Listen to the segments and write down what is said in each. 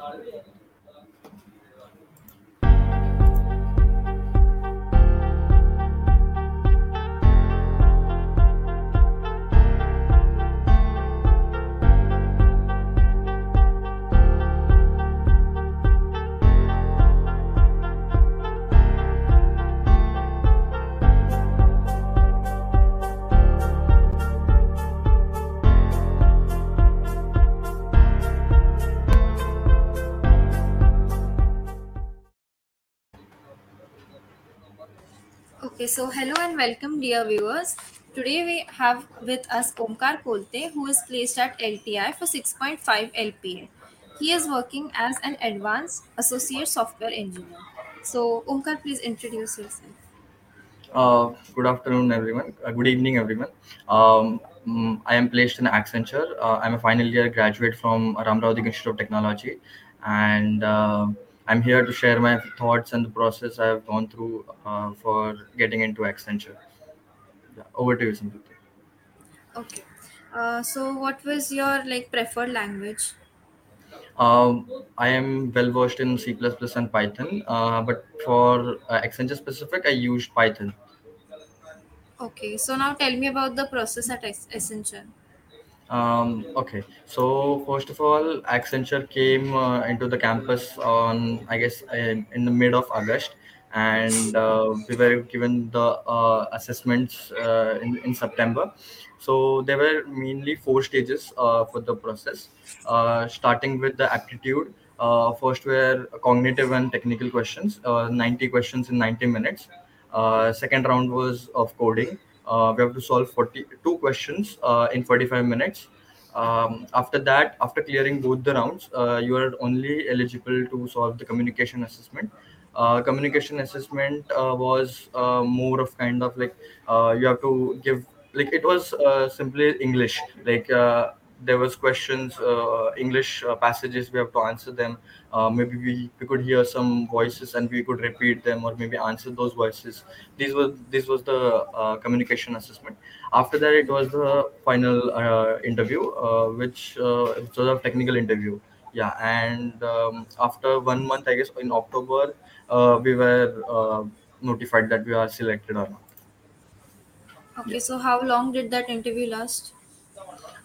Okay, so hello and welcome, dear viewers. Today we have with us Omkar Kolte, who is placed at LTI for 6.5 LPA. He is working as an advanced associate software engineer. So, Omkar, please introduce yourself. Uh, good afternoon, everyone. Uh, good evening, everyone. Um, mm, I am placed in Accenture. Uh, I'm a final year graduate from Ramrao Institute of Technology, and uh, I'm here to share my thoughts and the process I've gone through uh, for getting into Accenture. Yeah, over to you, Samriti. Okay. Uh, so, what was your like preferred language? Um, I am well versed in C++ and Python, uh, but for uh, Accenture specific, I used Python. Okay, so now tell me about the process at Accenture. Um, okay, so first of all, Accenture came uh, into the campus on, I guess, in, in the mid of August, and uh, we were given the uh, assessments uh, in, in September. So there were mainly four stages uh, for the process, uh, starting with the aptitude. First were cognitive and technical questions, uh, 90 questions in 90 minutes. Second round was of coding uh, we have to solve 42 questions uh, in 45 minutes. Um, after that after clearing both the rounds uh, you are only eligible to solve the communication assessment. Uh, communication assessment uh, was uh, more of kind of like you have to give like it was simply english. Like there was questions uh, english uh, passages we have to answer them. Uh, maybe we, we could hear some voices and we could repeat them or maybe answer those voices. This was this was the uh, communication assessment. After that it was the final uh, interview uh, which uh, was a technical interview. Yeah and um, after one month i guess in october uh, we were uh, notified that we are selected or not. Okay, so how long did that interview last?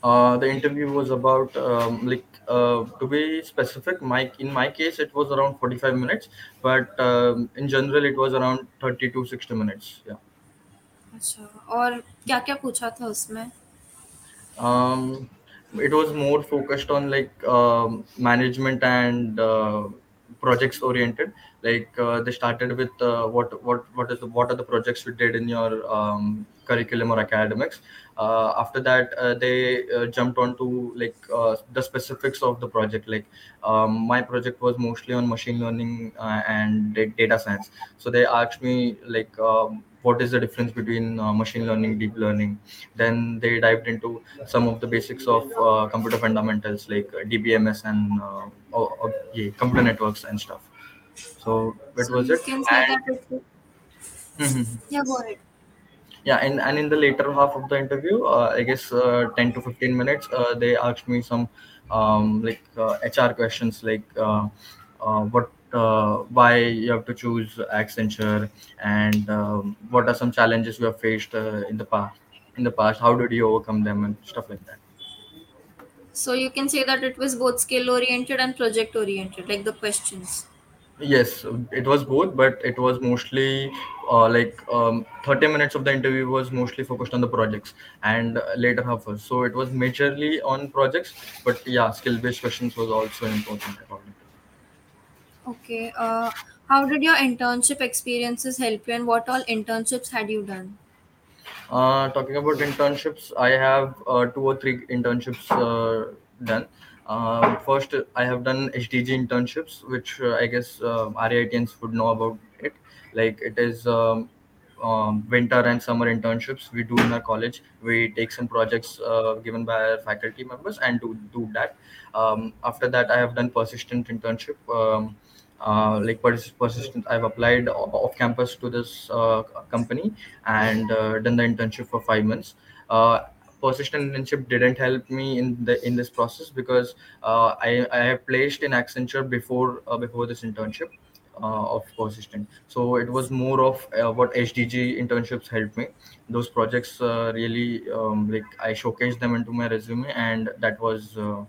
Uh, the interview was about um, like uh, to be specific. My in my case, it was around forty five minutes, but um, in general, it was around thirty to sixty minutes. Yeah. अच्छा और क्या क्या पूछा था उसमें Um, it was more focused on like um, management and uh, projects oriented. like uh, they started with uh, what what what is the, what are the projects we did in your um, curriculum or academics. Uh, after that, uh, they uh, jumped on to like uh, the specifics of the project. Like um, my project was mostly on machine learning and da- data science. So they asked me like. Um, what is the difference between machine learning deep learning then they dived into some of the basics of computer fundamentals like dbms and oh, yeah, computer networks and stuff so that so was you it. can say that and it, Mhm. yeah go ahead. Yeah and, and in the later half of the interview uh, i guess uh, 10 to 15 minutes uh, they asked me some um, like uh, hr questions like uh, uh, what uh, why you have to choose accenture and um, what are some challenges you have faced uh, in the past in the past? How did you overcome them and stuff like that? So you can say that it was both skill oriented and project oriented like the questions Yes, it was both, but it was mostly uh, like um, 30 minutes of the interview was mostly focused on the projects and later half was. So it was majorly on projects, but yeah, skill based questions was also important according to okay uh how did your internship experiences help you and what all internships had you done Uh, talking about internships, I have uh, two or three internships uh, done. Um, first, I have done HDG internships, which uh, I guess uh, RITians would know about it. Like it is um, um, winter and summer internships we do in our college. We take some projects uh, given by our faculty members and do do that. Um, after that, I have done persistent internship. Um, uh, like pers- persistent, I've applied off campus to this uh, company and uh, done the internship for five months. Persistent internship didn't help me in the in this process because uh, I I have placed in Accenture before uh, before this internship uh, of persistent. So it was more of uh, what HDG internships helped me. Those projects uh, really um, like I showcased them into my resume, and that was uh,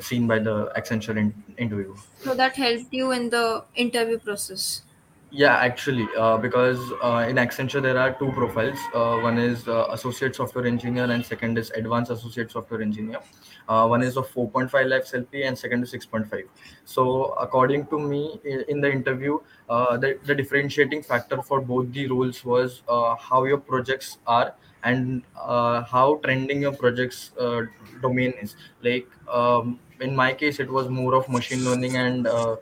seen by the Accenture in- interview. So that helped you in the interview process. Yeah, actually, uh, because uh, in Accenture there are two profiles. Uh, one is uh, associate software engineer, and second is advanced associate software engineer. Uh, one is of 4.5 lakhs LP, and second is 6.5. So, according to me, in the interview, uh, the, the differentiating factor for both the roles was uh, how your projects are and uh, how trending your projects uh, domain is. Like um, in my case, it was more of machine learning and uh,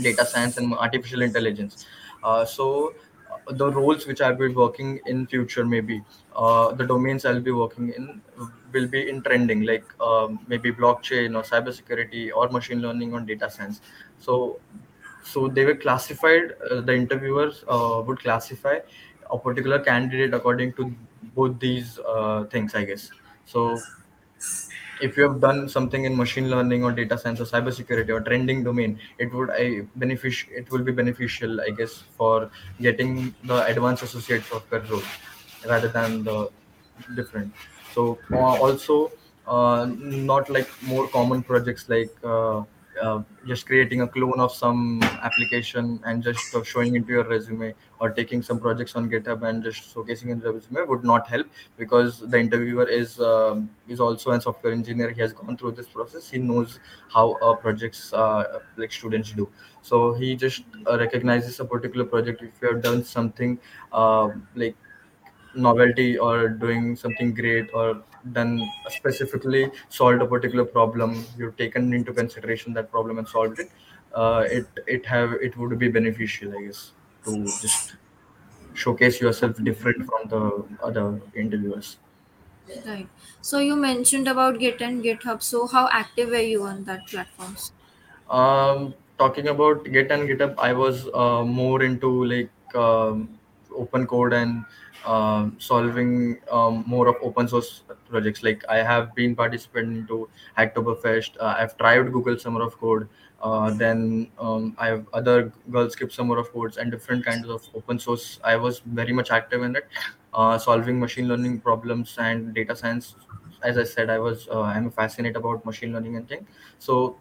data science and artificial intelligence. Uh, so uh, the roles which i'll be working in future maybe uh, the domains i'll be working in will be in trending like um, maybe blockchain or cybersecurity or machine learning or data science. So so they were classified uh, the interviewers uh, would classify a particular candidate according to both these uh, things i guess. So if you have done something in machine learning or data science or cybersecurity or trending domain, it would I benefic it will be beneficial, I guess, for getting the advanced associate software role rather than the different. So uh, also uh, not like more common projects like uh, uh, just creating a clone of some application and just uh, showing into your resume or taking some projects on GitHub and just showcasing in the resume would not help because the interviewer is um, is also a software engineer. He has gone through this process. He knows how uh, projects uh, like students do. So he just uh, recognizes a particular project. If you have done something uh, like novelty or doing something great or done specifically solved a particular problem you've taken into consideration that problem and solved it uh, it it have it would be beneficial i guess to just showcase yourself different from the other interviewers Right. So you mentioned about Git and GitHub. So how active were you on that platforms? Um, talking about Git and GitHub, I was uh, more into like um, open code and um, solving um, more of open source projects. Like I have been participating into Hacktoberfest. Uh, I've tried Google Summer of Code. Uh, then um, I have other GirlScript Summer of Codes and different kinds of open source. I was very much active in it, uh, solving machine learning problems and data science. As I said, I was uh, I'm fascinated about machine learning and things. So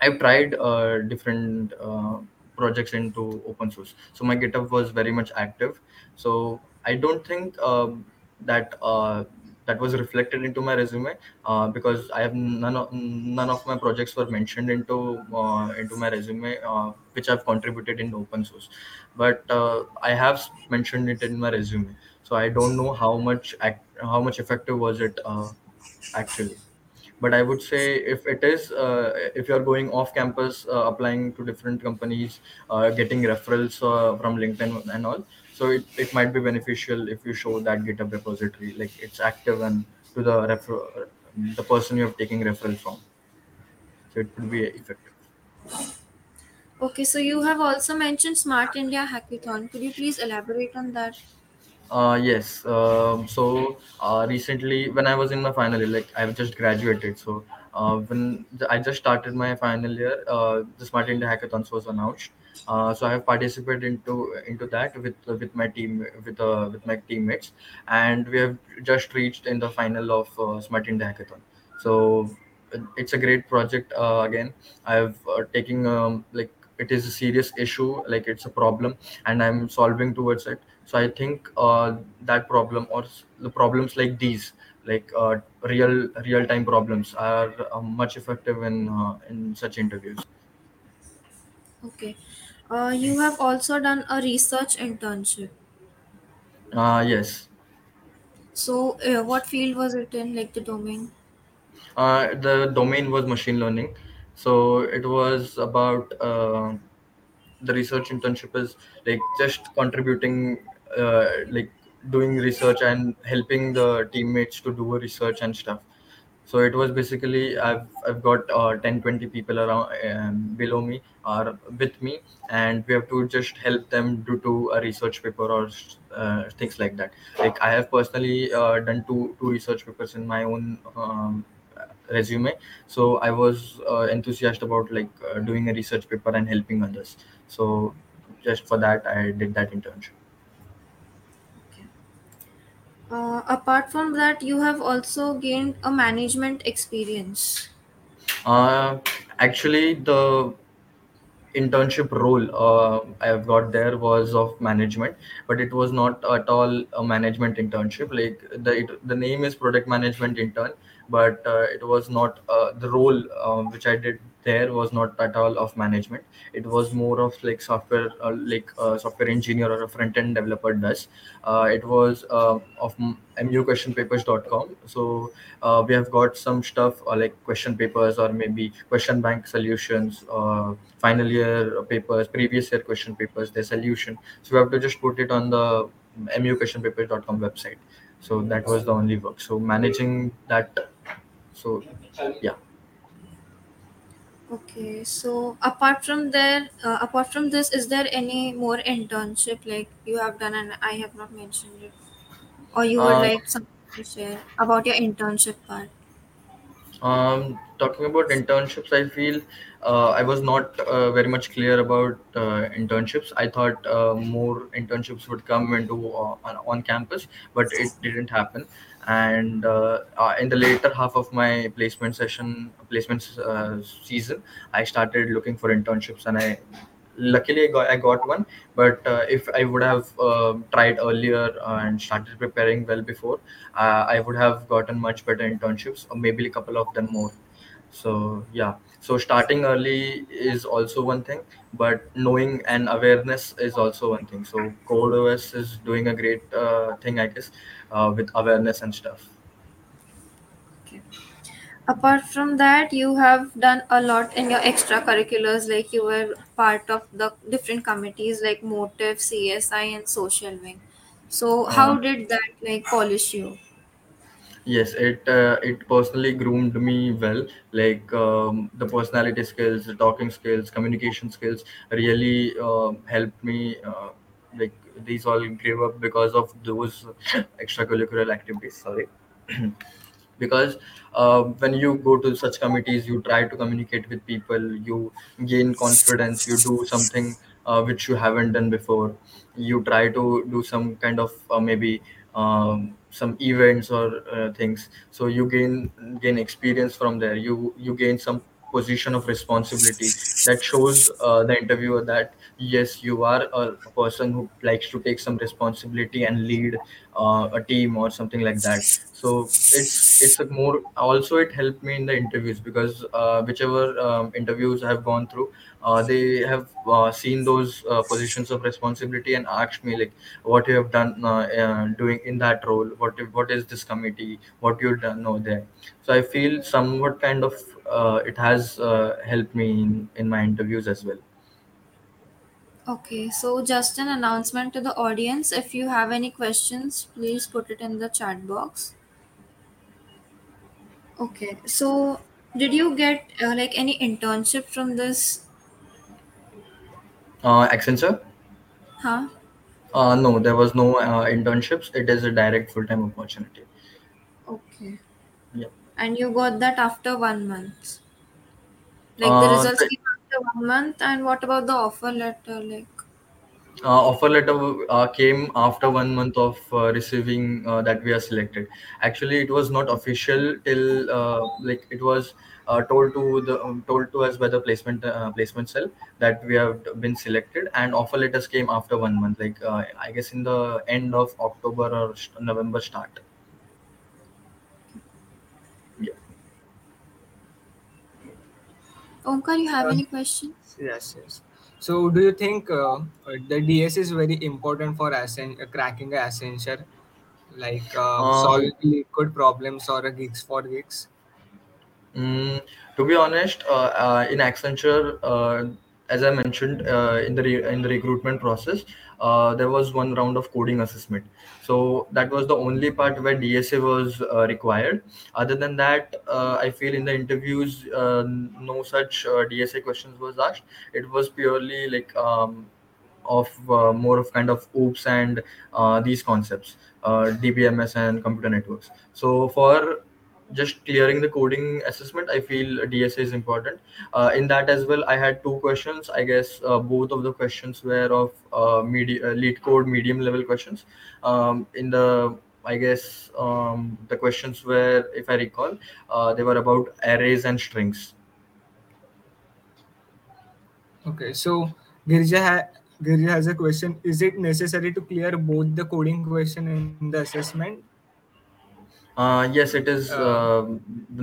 I've tried uh, different uh, projects into open source. So my GitHub was very much active. So I don't think um, that uh, that was reflected into my resume uh, because I have none of none of my projects were mentioned into uh, into my resume uh, which I've contributed in open source. But uh, I have mentioned it in my resume. So I don't know how much act, how much effective was it uh, actually but i would say if it is if you're going off campus applying to different companies getting referrals from linkedin and all so it, it might be beneficial if you show that github repository like it's active and to the refer- the person you're taking referral from so it could be effective Okay, so you have also mentioned Smart India Hackathon. Could you please elaborate on that? Uh, yes. Um, so uh, recently, when I was in my final year, like I've just graduated. So uh, when I just started my final year, uh, the Smart India Hackathons was announced. Uh, so I have participated into into that with with my team with uh, with my teammates, and we have just reached in the final of uh, Smart India Hackathon. So it's a great project. Uh, again, I've uh, taking um, like it is a serious issue, like it's a problem, and I'm solving towards it so i think uh, that problem or the problems like these like uh, real real time problems are uh, much effective in uh, in such interviews Okay. Uh, you have also done a research internship. uh, yes So, uh, what field was it in, like the domain? uh, the domain was machine learning so it was about uh, the research internship is like just contributing uh, like doing research and helping the teammates to do research and stuff so it was basically i've i've got uh, 10 20 people around um, below me or with me and we have to just help them do to a research paper or uh, things like that. Like i have personally uh, done two two research papers in my own um, resume. So i was uh, enthusiastic about like uh, doing a research paper and helping others. So just for that i did that internship. Uh, apart from that, you have also gained a management experience. uh, actually the internship role uh, I've got there was of management, but it was not at all a management internship. Like the it, the name is product management intern, but uh, it was not uh, the role um, which I did there was not at all of management. It was more of like software, uh, like a software engineer or a front end developer does. Uh, it was uh, of muquestionpapers.com. So uh, we have got some stuff uh, like question papers or maybe question bank solutions uh, final year papers previous year question papers their solution so we have to just put it on the muquestionpapers.com website so that was the only work so managing that so yeah Okay, so apart from there, uh, apart from this, is there any more internship like you have done and I have not mentioned it, or you would uh, like something to share about your internship part? Um, talking about internships, I feel uh, I was not uh, very much clear about uh, internships. I thought uh, more internships would come into uh, on, on campus, but it didn't happen. And uh, uh, in the later half of my placement session, placement uh, season, I started looking for internships, and I luckily I got, I got one. But uh, if I would have uh, tried earlier and started preparing well before, uh, I would have gotten much better internships, or maybe a couple of them more. So yeah, so starting early is also one thing, but knowing and awareness is also one thing. So code os is doing a great uh, thing, I guess, uh, with awareness and stuff. Okay. Apart from that, you have done a lot in your extracurriculars, like you were part of the different committees like Motive, CSI, and Social Wing. So, Uh, how did that like polish you? Yes, it uh, it personally groomed me well. Like um, the personality skills, the talking skills, communication skills really uh, helped me. Uh, like these all grew up because of those extracurricular activities. Sorry. because uh, when you go to such committees you try to communicate with people you gain confidence you do something uh, which you haven't done before you try to do some kind of uh, maybe um, some events or uh, things. So you gain gain experience from there. You you gain some position of responsibility. That shows uh, the interviewer that yes you are a, person who likes to take some responsibility and lead uh, a team or something like that. So it's it's a more also it helped me in the interviews because uh, whichever um, interviews i have gone through uh, they have uh, seen those uh, positions of responsibility and asked me like what you have done uh, doing in that role? What what is this committee? What you done over there? So i feel somewhat kind of it has helped me in, in my interviews as well Okay, so just an announcement to the audience. If you have any questions, please put it in the chat box. Okay, so did you get uh, like any internship from this? uh, accenture Huh? uh, no there was no uh, internships it is a direct full-time opportunity Okay. yeah And you got that after one month. Like the uh, results the came after one month, and what about the offer letter? Like, uh, offer letter uh, came after one month of uh, receiving uh, that we are selected actually it was not official till uh, like it was uh, told to the um, told to us by the placement uh, placement cell that we have been selected and offer letters came after one month like uh, i guess in the end of october or november start yeah Omkar, you have Uh, any question? yes, yes. So, do you think uh, the DS is very important for assen- uh, cracking a Accenture, like uh, uh, solving LeetCode problems or a GeeksforGeeks? Mm, to be honest, uh, uh, in Accenture, uh, as I mentioned uh, in the re- in the recruitment process, uh, there was one round of coding assessment. So that was the only part where DSA was uh, required. Other than that, uh, I feel in the interviews, uh, no such uh, DSA questions was asked. It was purely like um, of uh, more of kind of OOPS and these concepts, DBMS and computer networks. So for just clearing the coding assessment, I feel DSA is important. Uh, in that as well, I had two questions. I guess uh, both of the questions were of uh, medi- uh, LeetCode medium level questions. Um, in the I guess um, the questions were, if I recall, uh, they were about arrays and strings. Okay, so Girja, ha- Girja has a question. Is it necessary to clear both the coding question in the assessment? Uh, yes, it is Uh, uh,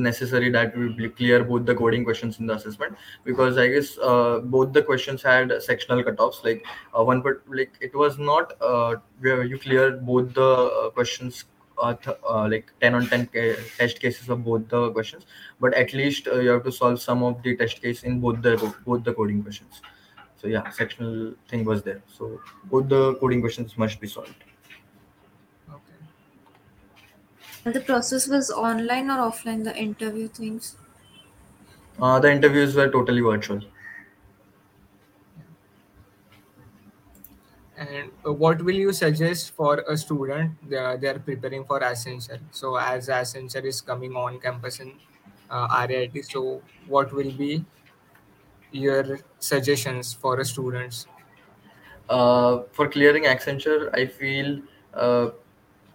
necessary that we ble- clear both the coding questions in the assessment because I guess uh, both the questions had sectional cutoffs. Like uh, one, but like it was not uh, where you clear both the questions. Uh, th- uh, like 10 on 10 ca- test cases of both the questions but at least uh, you have to solve some of the test case in both the both the coding questions so yeah sectional thing was there so both the coding questions must be solved okay. And the process was online or offline, the interview things? uh, the interviews were totally virtual And uh, what will you suggest for a student they are, they are preparing for Accenture? So as Accenture is coming on campus in uh, RIT, so what will be your suggestions for a students? uh, for clearing Accenture, I feel uh,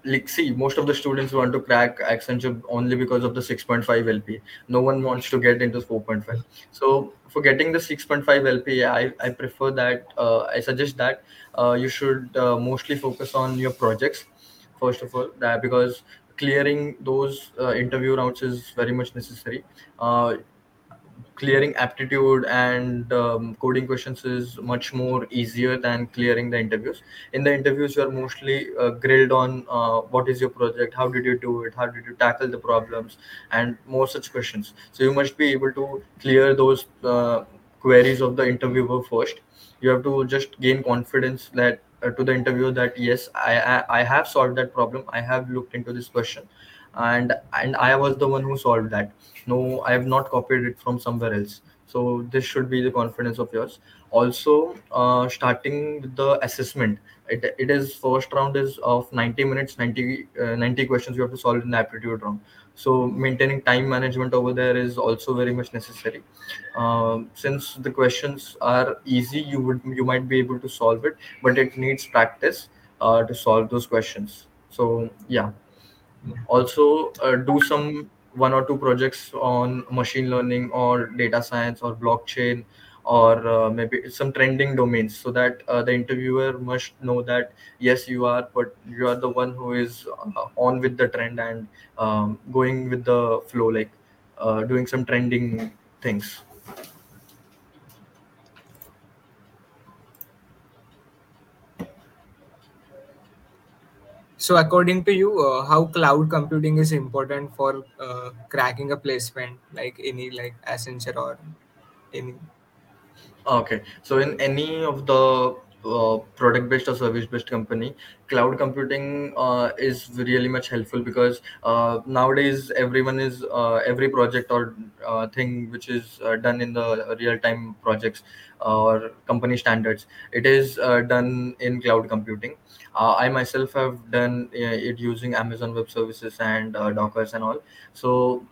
like see most of the students want to crack Accenture only because of the 6.5 LP. No one wants to get into 4.5. So for getting the 6.5 LP, I, I prefer that uh, I suggest that uh, you should uh, mostly focus on your projects first of all that because clearing those uh, interview rounds is very much necessary. Clearing aptitude and um, coding questions is much more easier than clearing the interviews. In the interviews you are mostly uh, grilled on uh, what is your project how did you do it how did you tackle the problems and more such questions. So you must be able to clear those uh, queries of the interviewer first. You have to just gain confidence that to the interviewer that yes I, I i have solved that problem. I have looked into this question. And and i was the one who solved that. No i have not copied it from somewhere else. So this should be the confidence of yours. Also uh, starting with the assessment it, it is first round is of 90 minutes 90 uh, 90 questions you have to solve in the aptitude round so maintaining time management over there is also very much necessary. Um, since the questions are easy you would you might be able to solve it but it needs practice uh, to solve those questions. So yeah. Also uh, do some one or two projects on machine learning or data science or blockchain or uh, maybe some trending domains so that uh, the interviewer must know that yes you are but you are the one who is uh, on with the trend and um, going with the flow like uh, doing some trending things So according to you, uh, how cloud computing is important for uh, cracking a placement like any like Accenture or any? Okay, so in any of the uh, product-based or service-based company, cloud computing uh, is really much helpful because uh, nowadays everyone is uh, every project or uh, thing which is uh, done in the real-time projects or company standards, it is uh, done in cloud computing. Uh, I myself have done uh, it using Amazon Web Services and uh, Dockers and all. So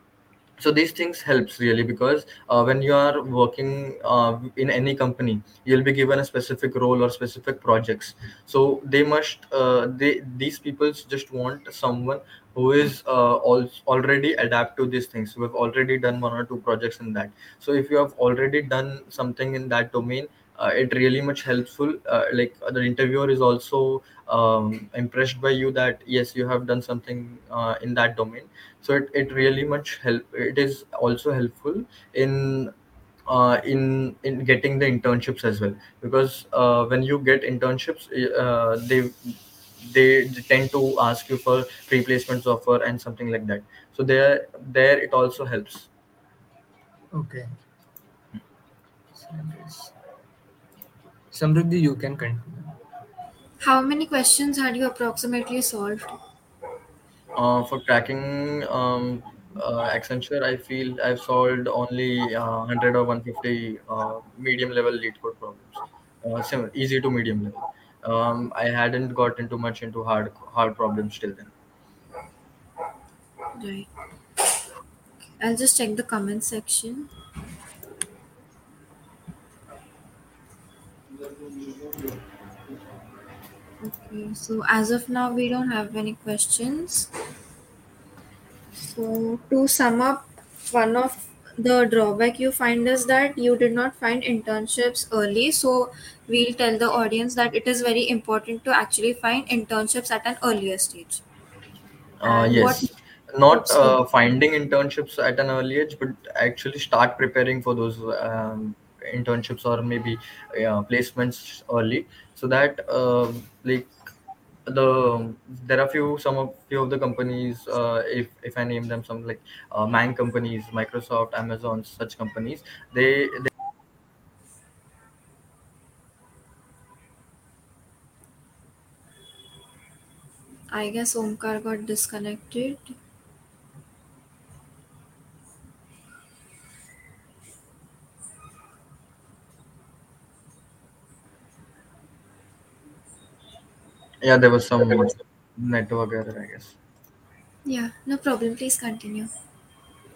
so these things helps really because uh, when you are working uh, in any company you'll be given a specific role or specific projects. So they must uh, they these people just want someone who is uh, al- already adapt to these things. Have already done one or two projects in that. So if you have already done something in that domain it really much helpful. Uh, like the interviewer is also um, impressed by you that yes you have done something uh, in that domain. So it, it really much help it is also helpful in uh, in in getting the internships as well. Because uh, when you get internships uh, they they tend to ask you for pre-placements offer and something like that. So there there it also helps. Okay. So Samruddhi, you can continue. How many questions had you approximately solved? Uh, for cracking um, uh, Accenture, I feel I've solved only uh, 100 or 150 uh, medium level LeetCode problems. Uh, sim- easy to medium level. Um, I hadn't gotten too much into hard hard problems till then. Right. I'll just check the comment section. Okay, so as of now, we don't have any questions. So, to sum up, one of the drawback you find is that you did not find internships early. So, we'll tell the audience that it is very important to actually find internships at an earlier stage. Uh, And what yes, not uh, finding internships at an early age, but actually start preparing for those um, internships or maybe uh, placements early, so that uh, like the there are few some of few of the companies uh, if if I name them some like uh, MAANG companies, Microsoft, Amazon, such companies, they they I guess Omkar got disconnected. Yeah there was some network error I guess. Yeah, no problem. Please continue.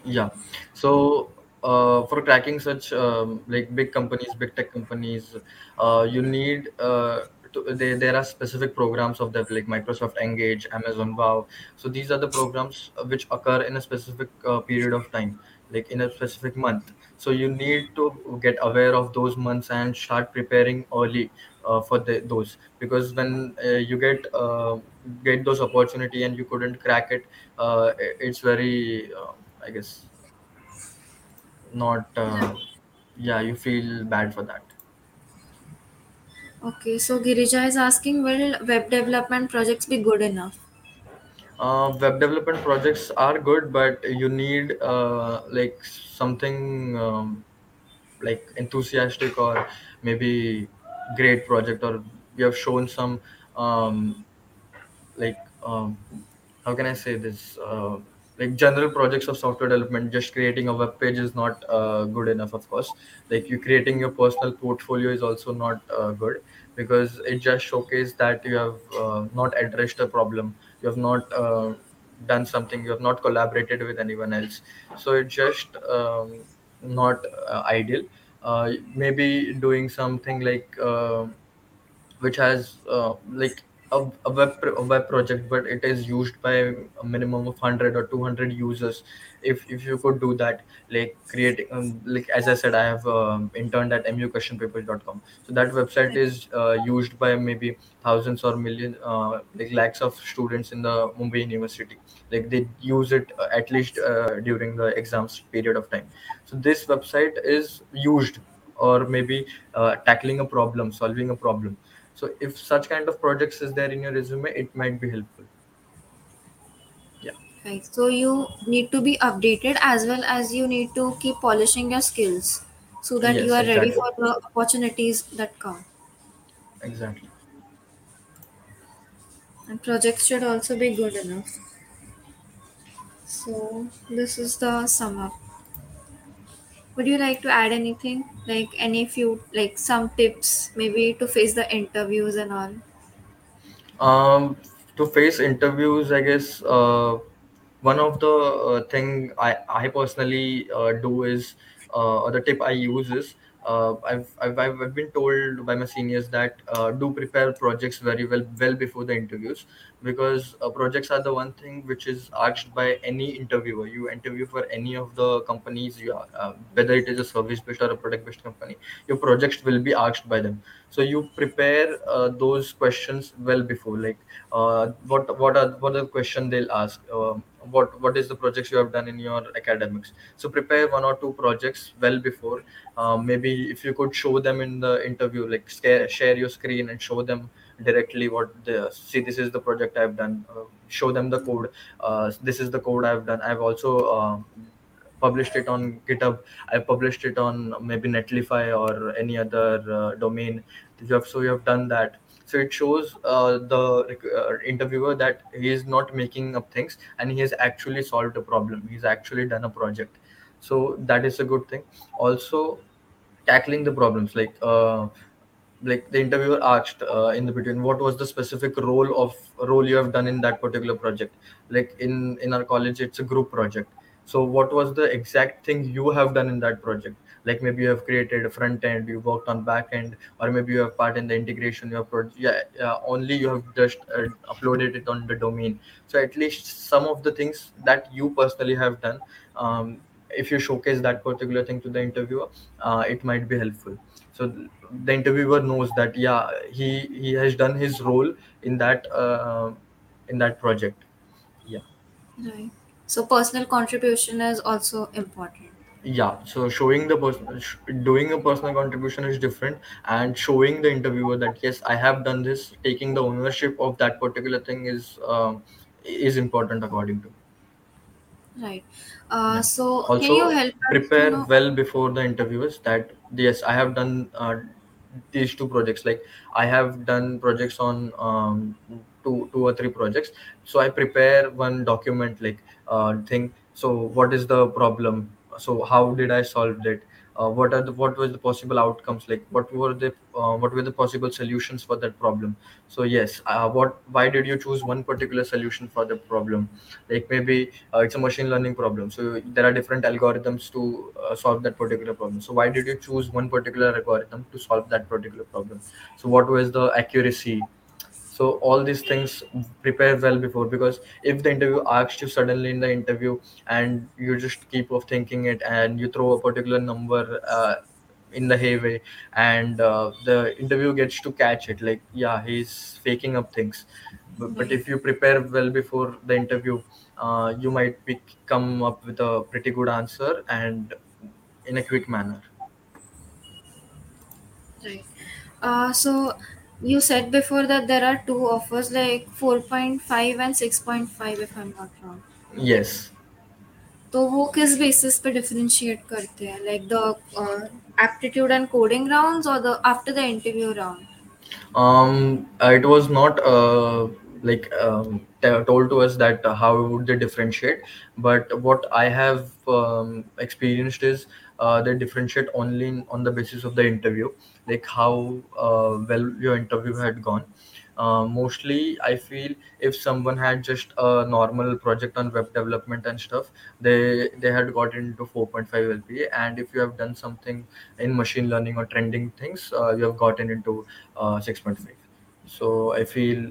Yeah. So uh, for cracking such um, like big companies, big tech companies, uh, you need uh, to, they, there are specific programs of that like Microsoft Engage, Amazon Wow. So these are the programs which occur in a specific uh, period of time, like in a specific month. So you need to get aware of those months and start preparing early uh, for the, those because when uh, you get uh, get those opportunity and you couldn't crack it, uh, it's very uh, I guess not. Uh, yeah, you feel bad for that. Okay, so Girija is asking Will web development projects be good enough? Uh, web development projects are good, but you need uh, like something um, like enthusiastic or maybe great project, or you have shown some um, like um, how can I say this? Uh, like general projects of software development, just creating a web page is not uh, good enough, of course. Like you creating your personal portfolio is also not uh, good because it just showcases that you have uh, not addressed a problem, you have not uh, done something, you have not collaborated with anyone else. So it's just um, not uh, ideal. Uh, maybe doing something like uh, which has uh, like a, a web a web project but it is used by a minimum of 100 or 200 users. If if you could do that like creating um, like as i said i have um, interned at muquestionpapers.com so that website is uh, used by maybe thousands or million uh, like lakhs of students in the mumbai university. Like they use it uh, at least uh, during the exams period of time. So this website is used or maybe uh, tackling a problem solving a problem so if such kind of projects is there in your resume, it might be helpful. Yeah. Right. So you need to be updated as well as you need to keep polishing your skills so that you Yes, are ready for the opportunities that come. Exactly. And projects should also be good enough. So this is the sum up. Would you like to add anything? Like any few like some tips maybe to face the interviews and all? Um, to face interviews, I guess uh, one of the uh, thing I, I personally uh, do is uh, or the tip I use is uh, I've, I've I've been told by my seniors that uh, do prepare projects very well well before the interviews because uh, projects are the one thing which is asked by any interviewer. You interview for any of the companies, you are, uh, whether it is a service based or a product based company, your projects will be asked by them. So you prepare uh, those questions well before, like uh, what what are what are the question they'll ask. Um, what what is the projects you have done in your academics? So prepare one or two projects well before. Um, maybe if you could show them in the interview like scare, share your screen and show them directly what the see this is the project i've done. Uh, show them the code. Uh, this is the code i've done. I've also uh, published it on github. I published it on maybe netlify or any other uh, domain. You have so you have done that so it shows uh, the uh, interviewer that he is not making up things and he has actually solved a problem. He's actually done a project. So that is a good thing. Also tackling the problems like uh, like the interviewer asked uh, in the between what was the specific role of role you have done in that particular project? Like in in our college it's a group project so what was the exact thing you have done in that project? Like maybe you have created a front end you worked on back end or maybe you have part in the integration you have yeah, yeah only you have just uh, uploaded it on the domain. So at least some of the things that you personally have done um, if you showcase that particular thing to the interviewer uh, it might be helpful. So the interviewer knows that yeah he he has done his role in that uh, in that project. Yeah. Right. So personal contribution is also important. yeah so showing the person sh- doing a personal contribution is different and showing the interviewer that yes i have done this taking the ownership of that particular thing is um, is important according to me Right. Uh, yeah so can you also help us to prepare know? well before the interviews that yes i have done uh, these two projects like i have done projects on um, two two or three projects. So i prepare one document like uh, thing. So what is the problem? So how did i solve it? Uh, what are the what was the possible outcomes? Like what were the uh, what were the possible solutions for that problem? So yes uh, what why did you choose one particular solution for the problem? Like maybe uh, it's a machine learning problem. So there are different algorithms to uh, solve that particular problem. So why did you choose one particular algorithm to solve that particular problem? So what was the accuracy so all these things prepare well before because if the interview asks you suddenly in the interview and you just keep of thinking it and you throw a particular number uh, in the hayway and uh, the interview gets to catch it like yeah he's faking up things. But, but if you prepare well before the interview uh, you might come up with a pretty good answer and in a quick manner. Right. Uh, so you said before that there are two offers like 4.5 and 6.5 if I'm not wrong. yes तो वो किस basis पे differentiate करते हैं like the aptitude and coding rounds और the after the interview round um uh, it was not uh, like um, t- told to us that uh, how would they differentiate but what i have um, experienced is uh, they differentiate only in, on the basis of the interview like how uh, well your interview had gone. Uh, mostly i feel if someone had just a normal project on web development and stuff they they had got into 4.5 lpa and if you have done something in machine learning or trending things uh, you have gotten into uh, 6.5 so i feel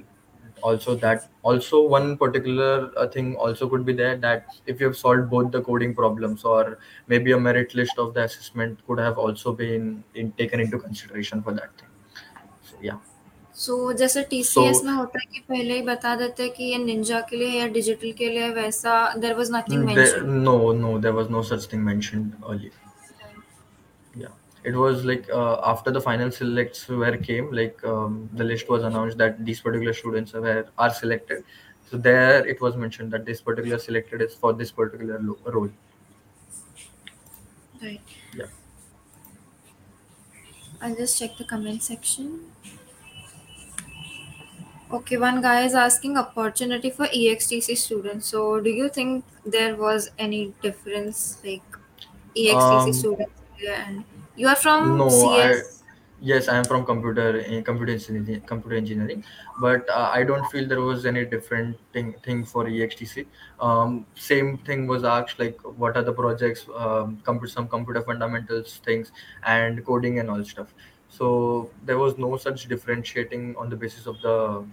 also that also one particular uh, thing also could be there that if you have solved both the coding problems or maybe a merit list of the assessment could have also been in, taken into consideration for that thing so yeah सो जैसे TCS so में होता है कि पहले ही बता देते हैं कि ये निंजा के लिए या डिजिटल के लिए वैसा there was nothing mm, there, mention no no there was no such thing mentioned earlier yeah it was like uh, after the final selects were came like um, the list was announced that these particular students were are selected. So there it was mentioned that this particular selected is for this particular lo- role. Right. Yeah. I'll just check the comment section. Okay one guy is asking opportunity for extc students. So do you think there was any difference like extc um, students yeah, and you are from no i CS? yes i am from computer eh, computer engineering computer engineering. But uh, i don't feel there was any different thing, thing for extc um, same thing was asked like what are the projects um, computer some computer fundamentals things and coding and all stuff. So there was no such differentiating on the basis of the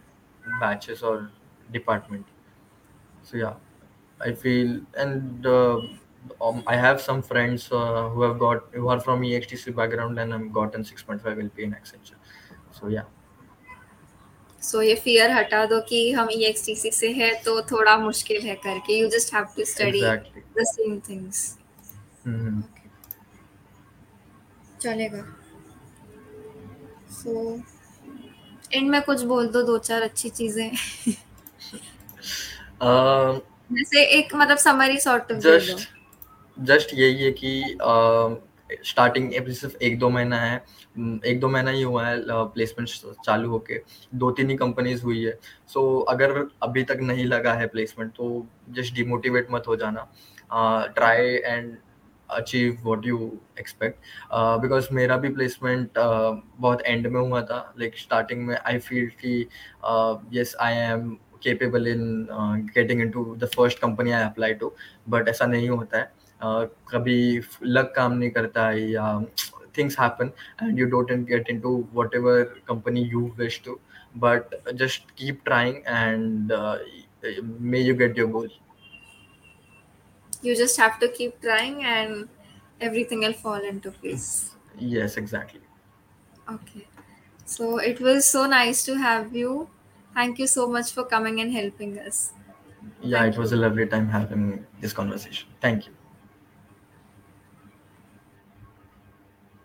batches or department. So yeah I feel, and uh, um, I have some friends uh, who have got who are from EXTC background and have gotten 6.5 LP in Accenture. So yeah, So ये fear हटा दो कि हम EXTC से है तो थोड़ा मुश्किल है करके. You just have to study exactly. the same things. hmm Okay. चलेगा. So एंड में कुछ बोल दो दो चार अच्छी चीज़ें Um, जैसे एक मतलब समरी सॉर्ट ऑफ़ दे दो just जस्ट यही है कि स्टार्टिंग अभी सिर्फ़ एक दो महीना है। एक दो महीना ही हुआ है प्लेसमेंट चालू होके। दो तीन ही कंपनीज़ हुई है। सो so, अगर अभी तक नहीं लगा है प्लेसमेंट तो जस्ट डिमोटिवेट मत हो जाना। Try and achieve what you expect because मेरा भी प्लेसमेंट uh, बहुत एंड में हुआ था। लाइक स्टार्टिंग में आई फील कि yes I am capable in getting into the first company I apply to but ऐसा नहीं होता है। कभी लक काम नहीं करता है या things happen and you don't get into whatever company you wish to but just keep trying and uh, may you get your goal You just have to keep trying and everything will fall into place. yes exactly Okay. So it was so nice to have you. Thank you so much for coming and helping us. yeah it was a lovely time having this conversation thank you